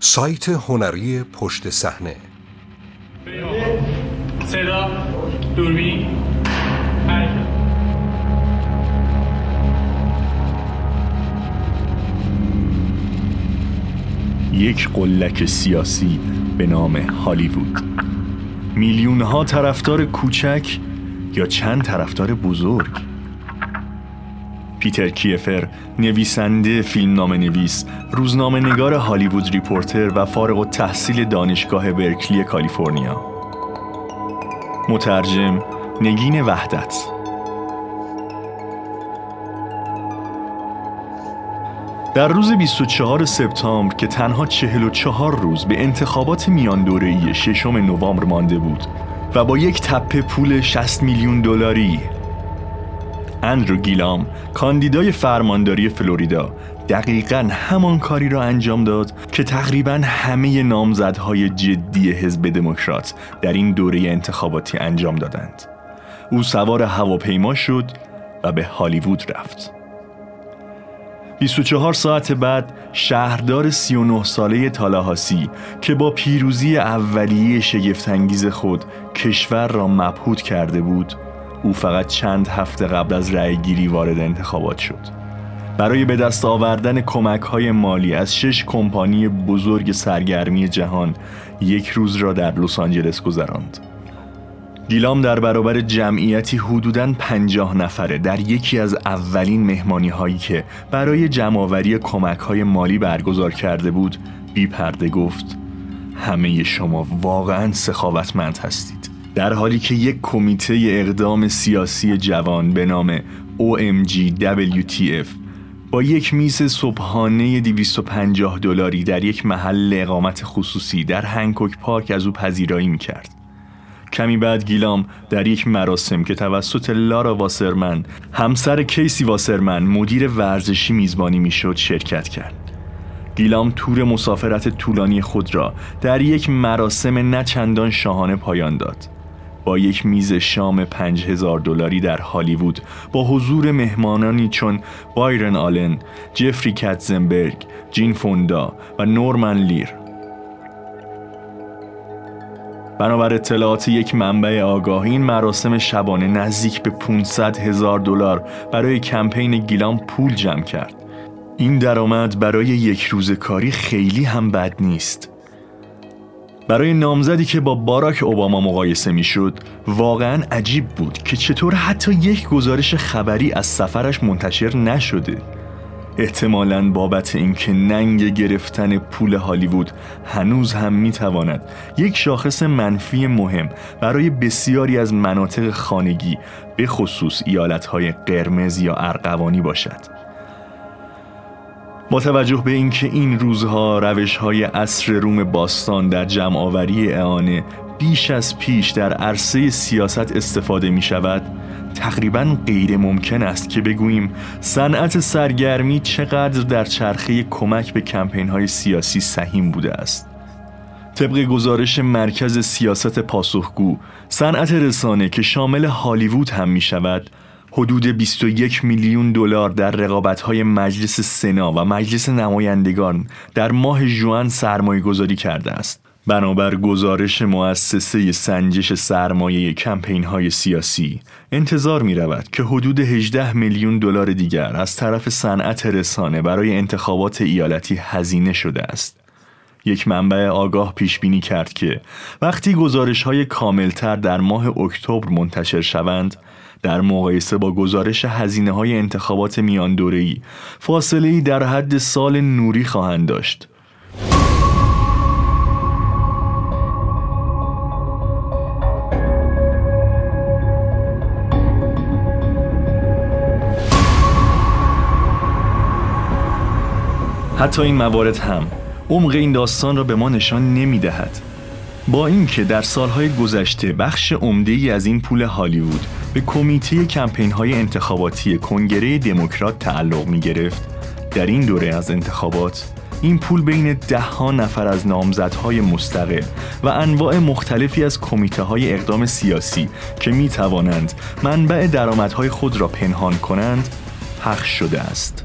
سایت هنری پشت صحنه. صدا دوربین. یک قلک سیاسی به نام هالیوود. میلیون ها طرفدار کوچک یا چند طرفدار بزرگ؟ پیتر کیفر نویسنده فیلمنامه نویس روزنامه نگار هالیوود ریپورتر و فارغ التحصیل دانشگاه برکلی کالیفرنیا. مترجم نگین وحدت. در روز 24 سپتامبر که تنها 44 روز به انتخابات میان دوره‌ای ششم نوامبر مانده بود و با یک تپه پول 60 میلیون دلاری اندرو گیلام کاندیدای فرمانداری فلوریدا دقیقا همان کاری را انجام داد که تقریبا همه نامزدهای جدی حزب دموکرات در این دوره انتخاباتی انجام دادند. او سوار هواپیما شد و به هالیوود رفت. 24 ساعت بعد شهردار 39 ساله تالاهاسی که با پیروزی اولیه شگفتانگیز خود کشور را مبهوت کرده بود او فقط چند هفته قبل از رأی گیری وارد انتخابات شد برای به دست آوردن کمک های مالی از شش کمپانی بزرگ سرگرمی جهان یک روز را در لس آنجلس گذراند. گیلام در برابر جمعیتی حدوداً پنجاه نفره در یکی از اولین مهمانی هایی که برای جمعآوری کمک های مالی برگزار کرده بود بی پرده گفت همه شما واقعا سخاوتمند هستید در حالی که یک کمیته اقدام سیاسی جوان به نام OMG با یک میز صبحانه 250 دلاری در یک محل اقامت خصوصی در هنکوک پارک از او پذیرایی می‌کرد. کمی بعد گیلام در یک مراسم که توسط لارا واسرمن همسر کیسی واسرمن مدیر ورزشی میزبانی می‌شد شرکت کرد. گیلام تور مسافرت طولانی خود را در یک مراسم نچندان شاهانه پایان داد. با یک میز شام پنج هزار دلاری در هالیوود با حضور مهمانانی چون بایرن آلن، جفری کتزنبرگ، جین فوندا و نورمن لیر بنابر اطلاعات یک منبع آگاهی این مراسم شبانه نزدیک به 500 هزار دلار برای کمپین گیلام پول جمع کرد. این درآمد برای یک روز کاری خیلی هم بد نیست. برای نامزدی که با باراک اوباما مقایسه می‌شد واقعا عجیب بود که چطور حتی یک گزارش خبری از سفرش منتشر نشده. احتمالا بابت اینکه ننگ گرفتن پول هالیوود هنوز هم می‌تواند یک شاخص منفی مهم برای بسیاری از مناطق خانگی به خصوص ایالتهای قرمز یا ارقوانی باشد. با توجه به اینکه این روزها روش های عصر روم باستان در جمعآوری اعانه بیش از پیش در عرصه سیاست استفاده می شود تقریبا غیر ممکن است که بگوییم صنعت سرگرمی چقدر در چرخه کمک به کمپین های سیاسی سهیم بوده است. طبق گزارش مرکز سیاست پاسخگو صنعت رسانه که شامل هالیوود هم می شود حدود 21 میلیون دلار در رقابت‌های مجلس سنا و مجلس نمایندگان در ماه ژوئن سرمایه گذاری کرده است. بنابر گزارش مؤسسه سنجش سرمایه کمپین های سیاسی انتظار می رود که حدود 18 میلیون دلار دیگر از طرف صنعت رسانه برای انتخابات ایالتی هزینه شده است. یک منبع آگاه پیش بینی کرد که وقتی گزارش های کاملتر در ماه اکتبر منتشر شوند در مقایسه با گزارش هزینه های انتخابات میان دوره‌ای فاصله ای در حد سال نوری خواهند داشت. حتی این موارد هم عمق این داستان را به ما نشان نمی دهد. با اینکه در سالهای گذشته بخش عمده ای از این پول هالیوود به کمیته کمپین های انتخاباتی کنگره دموکرات تعلق می گرفت در این دوره از انتخابات این پول بین ده ها نفر از نامزدهای مستقل و انواع مختلفی از کمیته های اقدام سیاسی که می توانند منبع درآمدهای خود را پنهان کنند پخش شده است.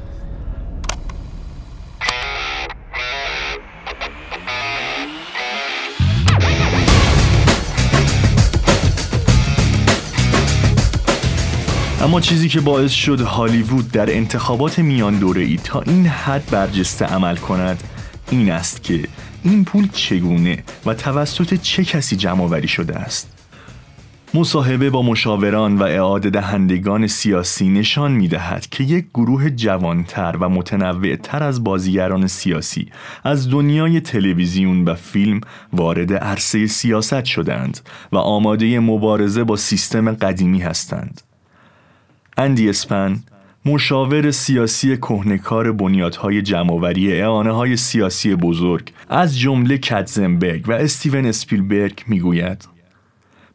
اما چیزی که باعث شد هالیوود در انتخابات میان دوره ای تا این حد برجسته عمل کند این است که این پول چگونه و توسط چه کسی جمع آوری شده است مصاحبه با مشاوران و اعاده دهندگان سیاسی نشان می دهد که یک گروه جوانتر و متنوعتر از بازیگران سیاسی از دنیای تلویزیون و فیلم وارد عرصه سیاست شدند و آماده مبارزه با سیستم قدیمی هستند. اندی اسپن مشاور سیاسی کهنکار بنیادهای جمعآوری اعانه های سیاسی بزرگ از جمله کتزنبرگ و استیون اسپیلبرگ می‌گوید.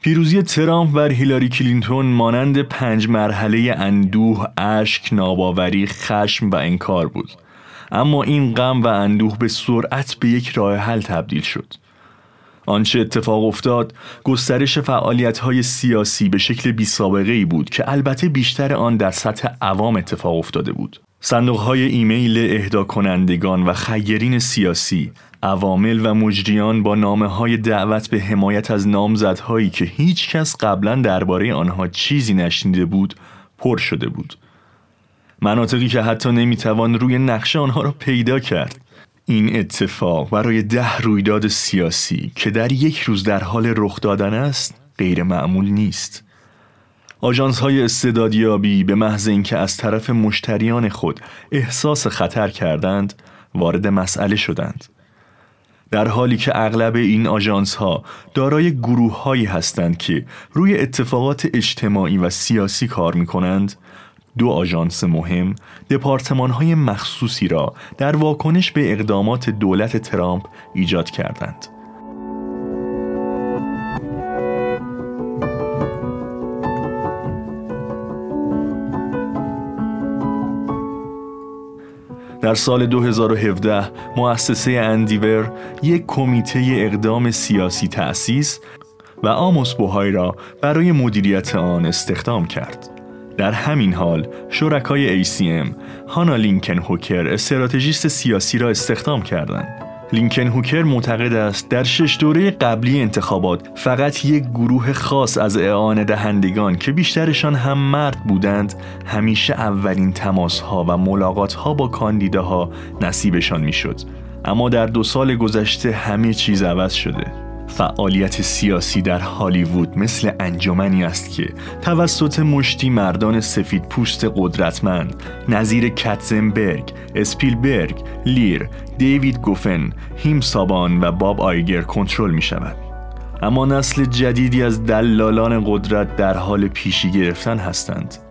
پیروزی ترامپ بر هیلاری کلینتون مانند پنج مرحله اندوه، اشک، ناباوری، خشم و انکار بود. اما این غم و اندوه به سرعت به یک راه حل تبدیل شد. آنچه اتفاق افتاد گسترش فعالیت های سیاسی به شکل بی سابقه ای بود که البته بیشتر آن در سطح عوام اتفاق افتاده بود. صندوق های ایمیل اهدا کنندگان و خیرین سیاسی عوامل و مجریان با نامه های دعوت به حمایت از نامزدهایی که هیچ کس قبلا درباره آنها چیزی نشنیده بود پر شده بود. مناطقی که حتی نمی‌توان روی نقشه آنها را پیدا کرد. این اتفاق برای ده رویداد سیاسی که در یک روز در حال رخ دادن است غیر معمول نیست. آژانس های استعدادیابی به محض اینکه از طرف مشتریان خود احساس خطر کردند وارد مسئله شدند. در حالی که اغلب این آژانس ها دارای گروه هایی هستند که روی اتفاقات اجتماعی و سیاسی کار می کنند دو آژانس مهم دپارتمان های مخصوصی را در واکنش به اقدامات دولت ترامپ ایجاد کردند. در سال 2017 مؤسسه اندیور یک کمیته اقدام سیاسی تأسیس و آموس بوهای را برای مدیریت آن استخدام کرد. در همین حال شرکای ACM هانا لینکن هوکر استراتژیست سیاسی را استخدام کردند. لینکن هوکر معتقد است در شش دوره قبلی انتخابات فقط یک گروه خاص از اعانه دهندگان که بیشترشان هم مرد بودند همیشه اولین تماس ها و ملاقات ها با کاندیداها نصیبشان می‌شد اما در دو سال گذشته همه چیز عوض شده فعالیت سیاسی در هالیوود مثل انجمنی است که توسط مشتی مردان سفید پوست قدرتمند نظیر کتزنبرگ، اسپیلبرگ، لیر، دیوید گوفن، هیم سابان و باب آیگر کنترل می شود. اما نسل جدیدی از دلالان قدرت در حال پیشی گرفتن هستند.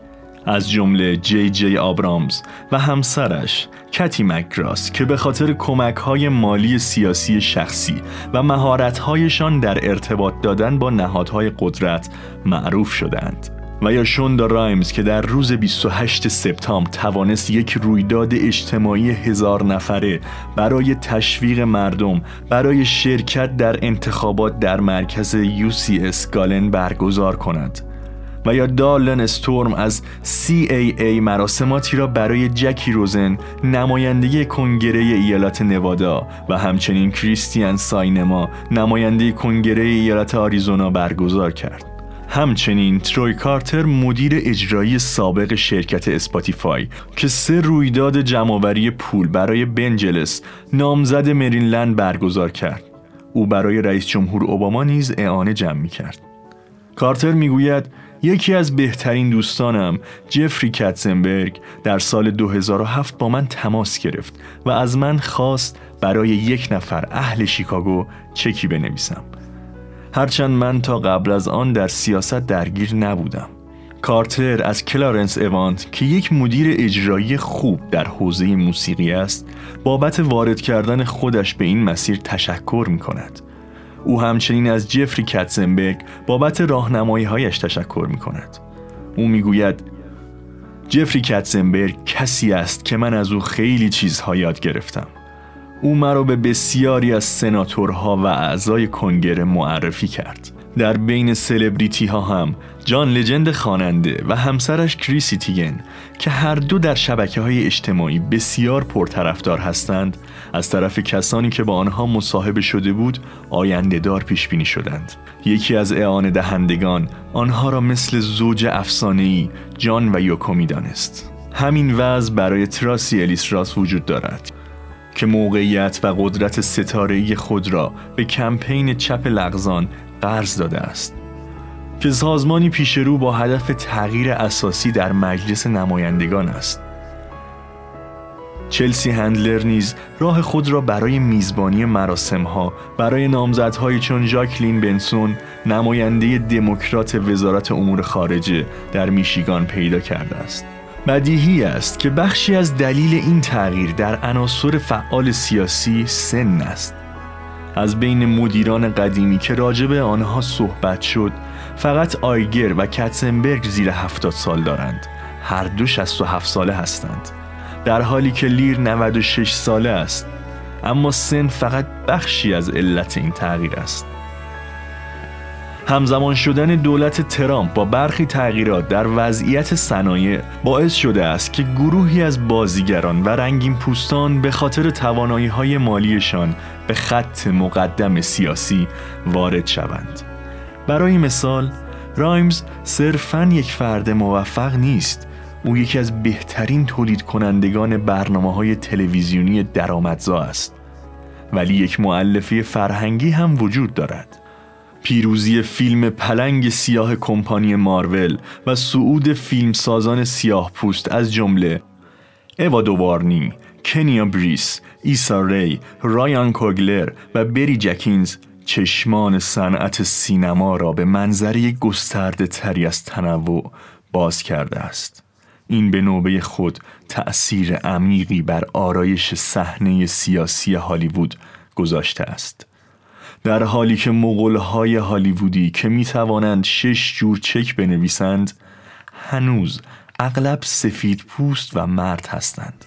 از جمله جی جی آبرامز و همسرش کتی مکراس که به خاطر کمک های مالی سیاسی شخصی و مهارت هایشان در ارتباط دادن با نهادهای قدرت معروف شدند. و یا شوندا رایمز که در روز 28 سپتامبر توانست یک رویداد اجتماعی هزار نفره برای تشویق مردم برای شرکت در انتخابات در مرکز UCS گالن برگزار کند و یا دالن استورم از CAA مراسماتی را برای جکی روزن نماینده کنگره ایالات نوادا و همچنین کریستیان ساینما نماینده کنگره ایالات آریزونا برگزار کرد. همچنین تروی کارتر مدیر اجرایی سابق شرکت اسپاتیفای که سه رویداد جمعآوری پول برای بنجلس نامزد مرینلند برگزار کرد. او برای رئیس جمهور اوباما نیز اعانه جمع می کرد. کارتر می‌گوید یکی از بهترین دوستانم جفری کتزنبرگ در سال 2007 با من تماس گرفت و از من خواست برای یک نفر اهل شیکاگو چکی بنویسم. هرچند من تا قبل از آن در سیاست درگیر نبودم. کارتر از کلارنس اوانت که یک مدیر اجرایی خوب در حوزه موسیقی است بابت وارد کردن خودش به این مسیر تشکر می کند او همچنین از جفری کتزنبرگ بابت راهنمایی هایش تشکر می کند. او می گوید جفری کتزنبرگ کسی است که من از او خیلی چیزها یاد گرفتم. او مرا به بسیاری از سناتورها و اعضای کنگره معرفی کرد. در بین سلبریتی ها هم جان لجند خواننده و همسرش کریسی تیگن که هر دو در شبکه های اجتماعی بسیار پرطرفدار هستند از طرف کسانی که با آنها مصاحبه شده بود آینده دار پیش بینی شدند. یکی از اعانه دهندگان آنها را مثل زوج افسانه‌ای جان و یوکو می‌دانست همین وضع برای تراسی الیس راس وجود دارد که موقعیت و قدرت ستاره‌ای خود را به کمپین چپ لغزان قرض داده است که سازمانی پیش رو با هدف تغییر اساسی در مجلس نمایندگان است. چلسی هندلر نیز راه خود را برای میزبانی مراسم ها برای نامزدهایی چون ژاکلین بنسون نماینده دموکرات وزارت امور خارجه در میشیگان پیدا کرده است. بدیهی است که بخشی از دلیل این تغییر در عناصر فعال سیاسی سن است. از بین مدیران قدیمی که راجب آنها صحبت شد فقط آیگر و کتسنبرگ زیر هفتاد سال دارند. هر دو و هفت ساله هستند. در حالی که لیر 96 ساله است اما سن فقط بخشی از علت این تغییر است. همزمان شدن دولت ترامپ با برخی تغییرات در وضعیت صنایع باعث شده است که گروهی از بازیگران و رنگین پوستان به خاطر توانایی های مالیشان به خط مقدم سیاسی وارد شوند. برای مثال، رایمز صرفاً یک فرد موفق نیست. او یکی از بهترین تولید کنندگان برنامه های تلویزیونی درآمدزا است. ولی یک معلفه فرهنگی هم وجود دارد. پیروزی فیلم پلنگ سیاه کمپانی مارول و صعود فیلمسازان سیاه پوست از جمله اوا دوارنی، کنیا بریس، ایسا ری، رایان کوگلر و بری جکینز چشمان صنعت سینما را به منظری گسترده تری از تنوع باز کرده است. این به نوبه خود تأثیر عمیقی بر آرایش صحنه سیاسی هالیوود گذاشته است. در حالی که مغلهای هالیوودی که می توانند شش جور چک بنویسند هنوز اغلب سفید پوست و مرد هستند.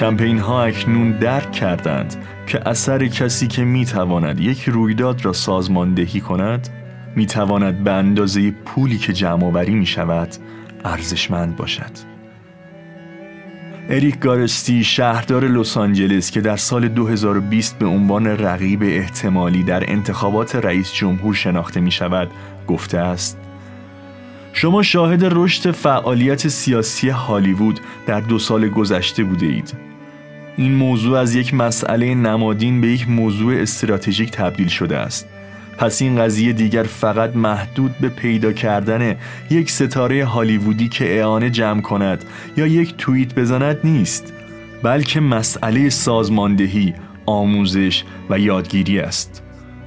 کمپین ها اکنون درک کردند که اثر کسی که می تواند یک رویداد را سازماندهی کند می تواند به اندازه پولی که جمع آوری می شود ارزشمند باشد. اریک گارستی شهردار لس آنجلس که در سال 2020 به عنوان رقیب احتمالی در انتخابات رئیس جمهور شناخته می شود گفته است شما شاهد رشد فعالیت سیاسی هالیوود در دو سال گذشته بوده اید این موضوع از یک مسئله نمادین به یک موضوع استراتژیک تبدیل شده است. پس این قضیه دیگر فقط محدود به پیدا کردن یک ستاره هالیوودی که اعانه جمع کند یا یک توییت بزند نیست بلکه مسئله سازماندهی، آموزش و یادگیری است.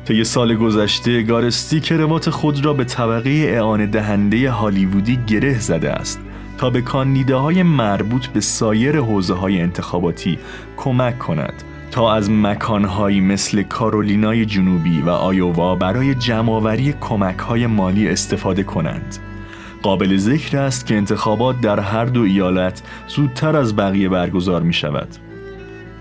طی سال گذشته گارستی کروات خود را به طبقه اعانه دهنده هالیوودی گره زده است. تا به کاندیداهای مربوط به سایر حوزه های انتخاباتی کمک کند تا از مکانهایی مثل کارولینای جنوبی و آیووا برای جمعآوری کمک های مالی استفاده کنند. قابل ذکر است که انتخابات در هر دو ایالت زودتر از بقیه برگزار می شود.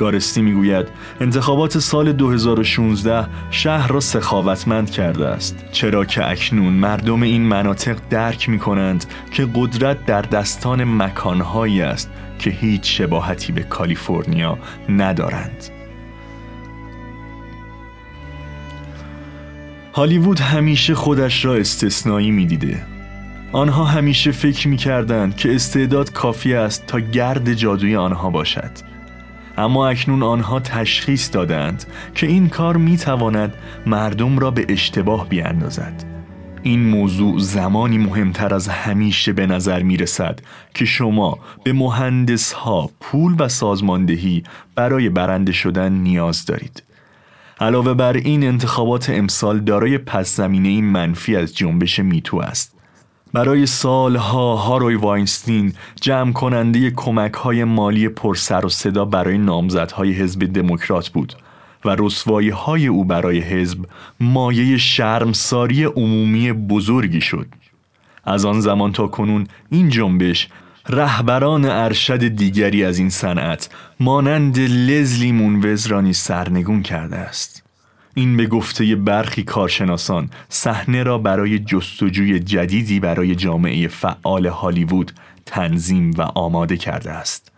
گارستی می‌گوید انتخابات سال 2016 شهر را سخاوتمند کرده است. چرا که اکنون مردم این مناطق درک می کنند که قدرت در دستان مکانهایی است که هیچ شباهتی به کالیفرنیا ندارند. هالیوود همیشه خودش را استثنایی می‌دیده. آنها همیشه فکر می کردند که استعداد کافی است تا گرد جادوی آنها باشد. اما اکنون آنها تشخیص دادند که این کار می تواند مردم را به اشتباه بیاندازد. این موضوع زمانی مهمتر از همیشه به نظر می رسد که شما به مهندس ها پول و سازماندهی برای برنده شدن نیاز دارید. علاوه بر این انتخابات امسال دارای پس زمینه منفی از جنبش میتو است برای سالها هاروی واینستین جمع کننده کمک های مالی پرسر و صدا برای نامزدهای حزب دموکرات بود و رسوایی های او برای حزب مایه شرمساری عمومی بزرگی شد. از آن زمان تا کنون این جنبش رهبران ارشد دیگری از این صنعت مانند لزلی مونوز را سرنگون کرده است. این به گفته برخی کارشناسان صحنه را برای جستجوی جدیدی برای جامعه فعال هالیوود تنظیم و آماده کرده است.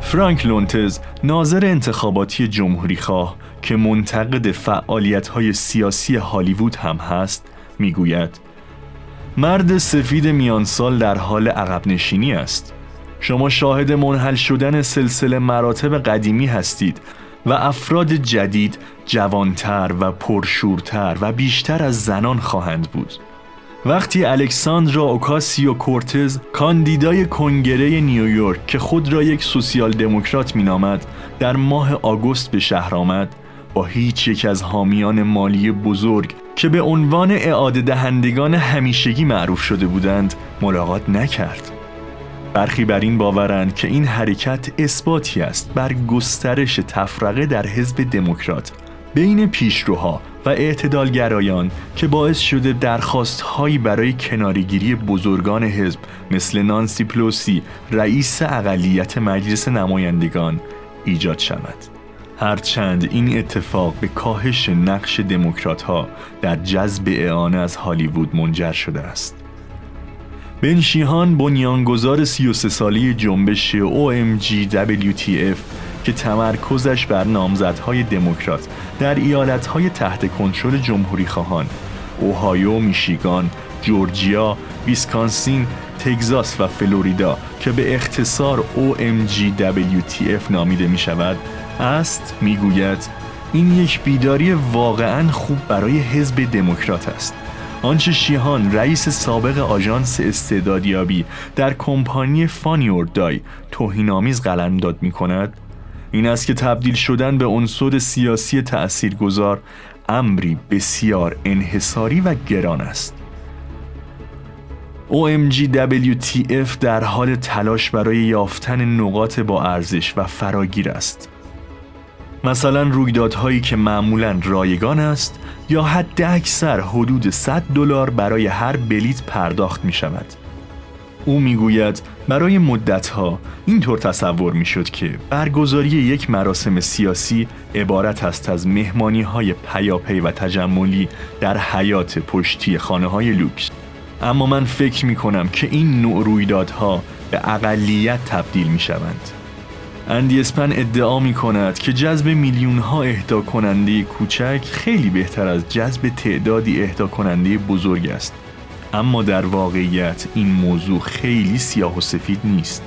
فرانک لونتز ناظر انتخاباتی جمهوری خواه که منتقد فعالیت های سیاسی هالیوود هم هست می‌گوید مرد سفید میانسال در حال عقب نشینی است. شما شاهد منحل شدن سلسله مراتب قدیمی هستید و افراد جدید جوانتر و پرشورتر و بیشتر از زنان خواهند بود. وقتی الکساندرا اوکاسیو کورتز کاندیدای کنگره نیویورک که خود را یک سوسیال دموکرات مینامد در ماه آگوست به شهر آمد با هیچ یک از حامیان مالی بزرگ که به عنوان اعاده دهندگان همیشگی معروف شده بودند ملاقات نکرد. برخی بر این باورند که این حرکت اثباتی است بر گسترش تفرقه در حزب دموکرات بین پیشروها و اعتدالگرایان که باعث شده درخواست هایی برای کنارگیری بزرگان حزب مثل نانسی پلوسی رئیس اقلیت مجلس نمایندگان ایجاد شود. هرچند این اتفاق به کاهش نقش دموکرات ها در جذب اعانه از هالیوود منجر شده است. بن شیهان بنیانگذار 33 سالی جنبش OMG که تمرکزش بر نامزدهای دموکرات در ایالتهای تحت کنترل جمهوری خواهان اوهایو، میشیگان، جورجیا، ویسکانسین، تگزاس و فلوریدا که به اختصار OMGWTF نامیده می شود است می‌گوید این یک بیداری واقعا خوب برای حزب دموکرات است. آنچه شیهان رئیس سابق آژانس استعدادیابی در کمپانی فانیوردای توهینآمیز قلمداد می کند این است که تبدیل شدن به عنصر سیاسی تأثیرگذار امری بسیار انحصاری و گران است. OMGWTF در حال تلاش برای یافتن نقاط با ارزش و فراگیر است. مثلا رویدادهایی که معمولا رایگان است یا حد اکثر حدود 100 دلار برای هر بلیت پرداخت می شود او می‌گوید برای مدتها اینطور تصور می شد که برگزاری یک مراسم سیاسی عبارت است از مهمانی های پیاپی و تجملی در حیات پشتی خانه های لوکس. اما من فکر می کنم که این نوع رویدادها به اقلیت تبدیل می شوند اندی اسپن ادعا می کند که جذب میلیون ها اهدا کننده کوچک خیلی بهتر از جذب تعدادی اهدا کننده بزرگ است. اما در واقعیت این موضوع خیلی سیاه و سفید نیست.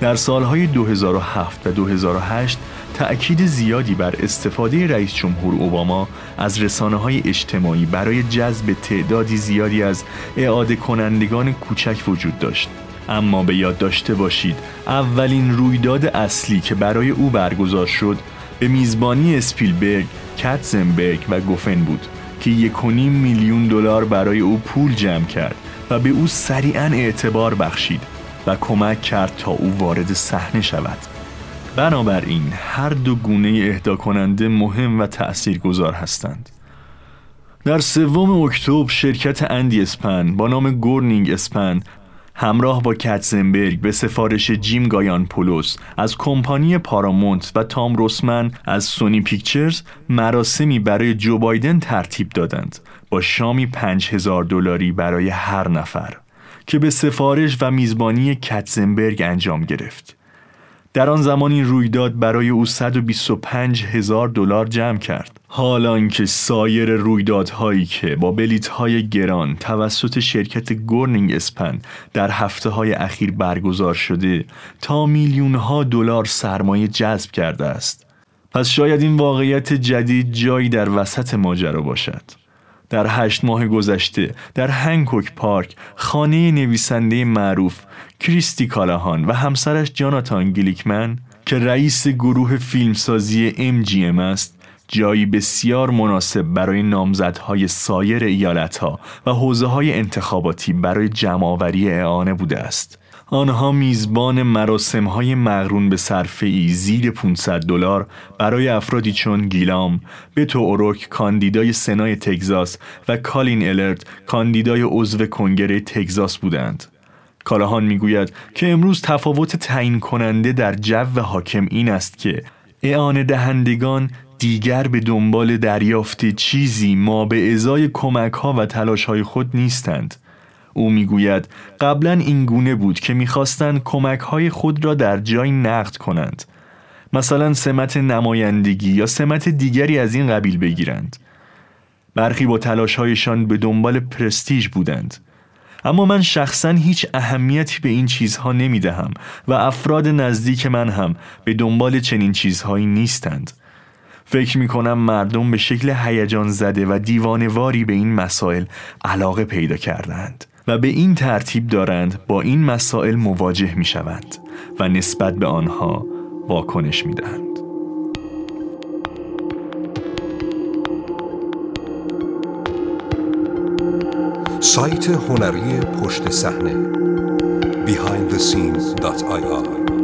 در سالهای 2007 و 2008 تأکید زیادی بر استفاده رئیس جمهور اوباما از رسانه های اجتماعی برای جذب تعدادی زیادی از اعاده کنندگان کوچک وجود داشت. اما به یاد داشته باشید اولین رویداد اصلی که برای او برگزار شد به میزبانی اسپیلبرگ، کاتزنبرگ و گوفن بود که یکونیم میلیون دلار برای او پول جمع کرد و به او سریعا اعتبار بخشید و کمک کرد تا او وارد صحنه شود. بنابراین هر دو گونه اهدا کننده مهم اثرگذار هستند. در سوم اکتبر شرکت اندی اسپن با نام گورنینگ اسپن همراه با کتزنبرگ به سفارش جیم گایان پولوس از کمپانی پارامونت و تام روسمن از سونی پیکچرز مراسمی برای جو بایدن ترتیب دادند با شامی 5000 دلاری برای هر نفر که به سفارش و میزبانی کتزنبرگ انجام گرفت. در آن زمان این رویداد برای او 125 هزار دلار جمع کرد. حالان که سایر رویدادهایی که با بلیت های گران توسط شرکت گورنینگ اسپن در هفته های اخیر برگزار شده تا میلیون ها دلار سرمایه جذب کرده است. پس شاید این واقعیت جدید جایی در وسط ماجرا باشد. در هشت ماه گذشته در هنکوک پارک خانه نویسنده معروف کریستی کالاهان و همسرش جاناتان گلیکمن که رئیس گروه فیلمسازی MGM است جایی بسیار مناسب برای نامزدهای سایر ایالتها و حوزه های انتخاباتی برای جمعآوری اعانه بوده است. آنها میزبان مراسم های مغرون به صرفه ای زیر 500 دلار برای افرادی چون گیلام، بتو اوروک کاندیدای سنای تگزاس و کالین الرت کاندیدای عضو کنگره تگزاس بودند. کالاهان می‌گوید که امروز تفاوت تعیین کننده در جو حاکم این است که اعانه دهندگان دیگر به دنبال دریافت چیزی ما به ازای کمک ها و تلاش های خود نیستند. او می‌گوید قبلا این گونه بود که می‌خواستند کمک های خود را در جای نقد کنند. مثلا سمت نمایندگی یا سمت دیگری از این قبیل بگیرند. برخی با تلاشهایشان به دنبال پرستیژ بودند. اما من شخصا هیچ اهمیتی به این چیزها نمی دهم و افراد نزدیک من هم به دنبال چنین چیزهایی نیستند. فکر می کنم مردم به شکل هیجان زده و دیوانواری به این مسائل علاقه پیدا کردند و به این ترتیب دارند با این مسائل مواجه می شوند و نسبت به آنها واکنش می دهند. سایت هنری پشت صحنه behindthescenes.ir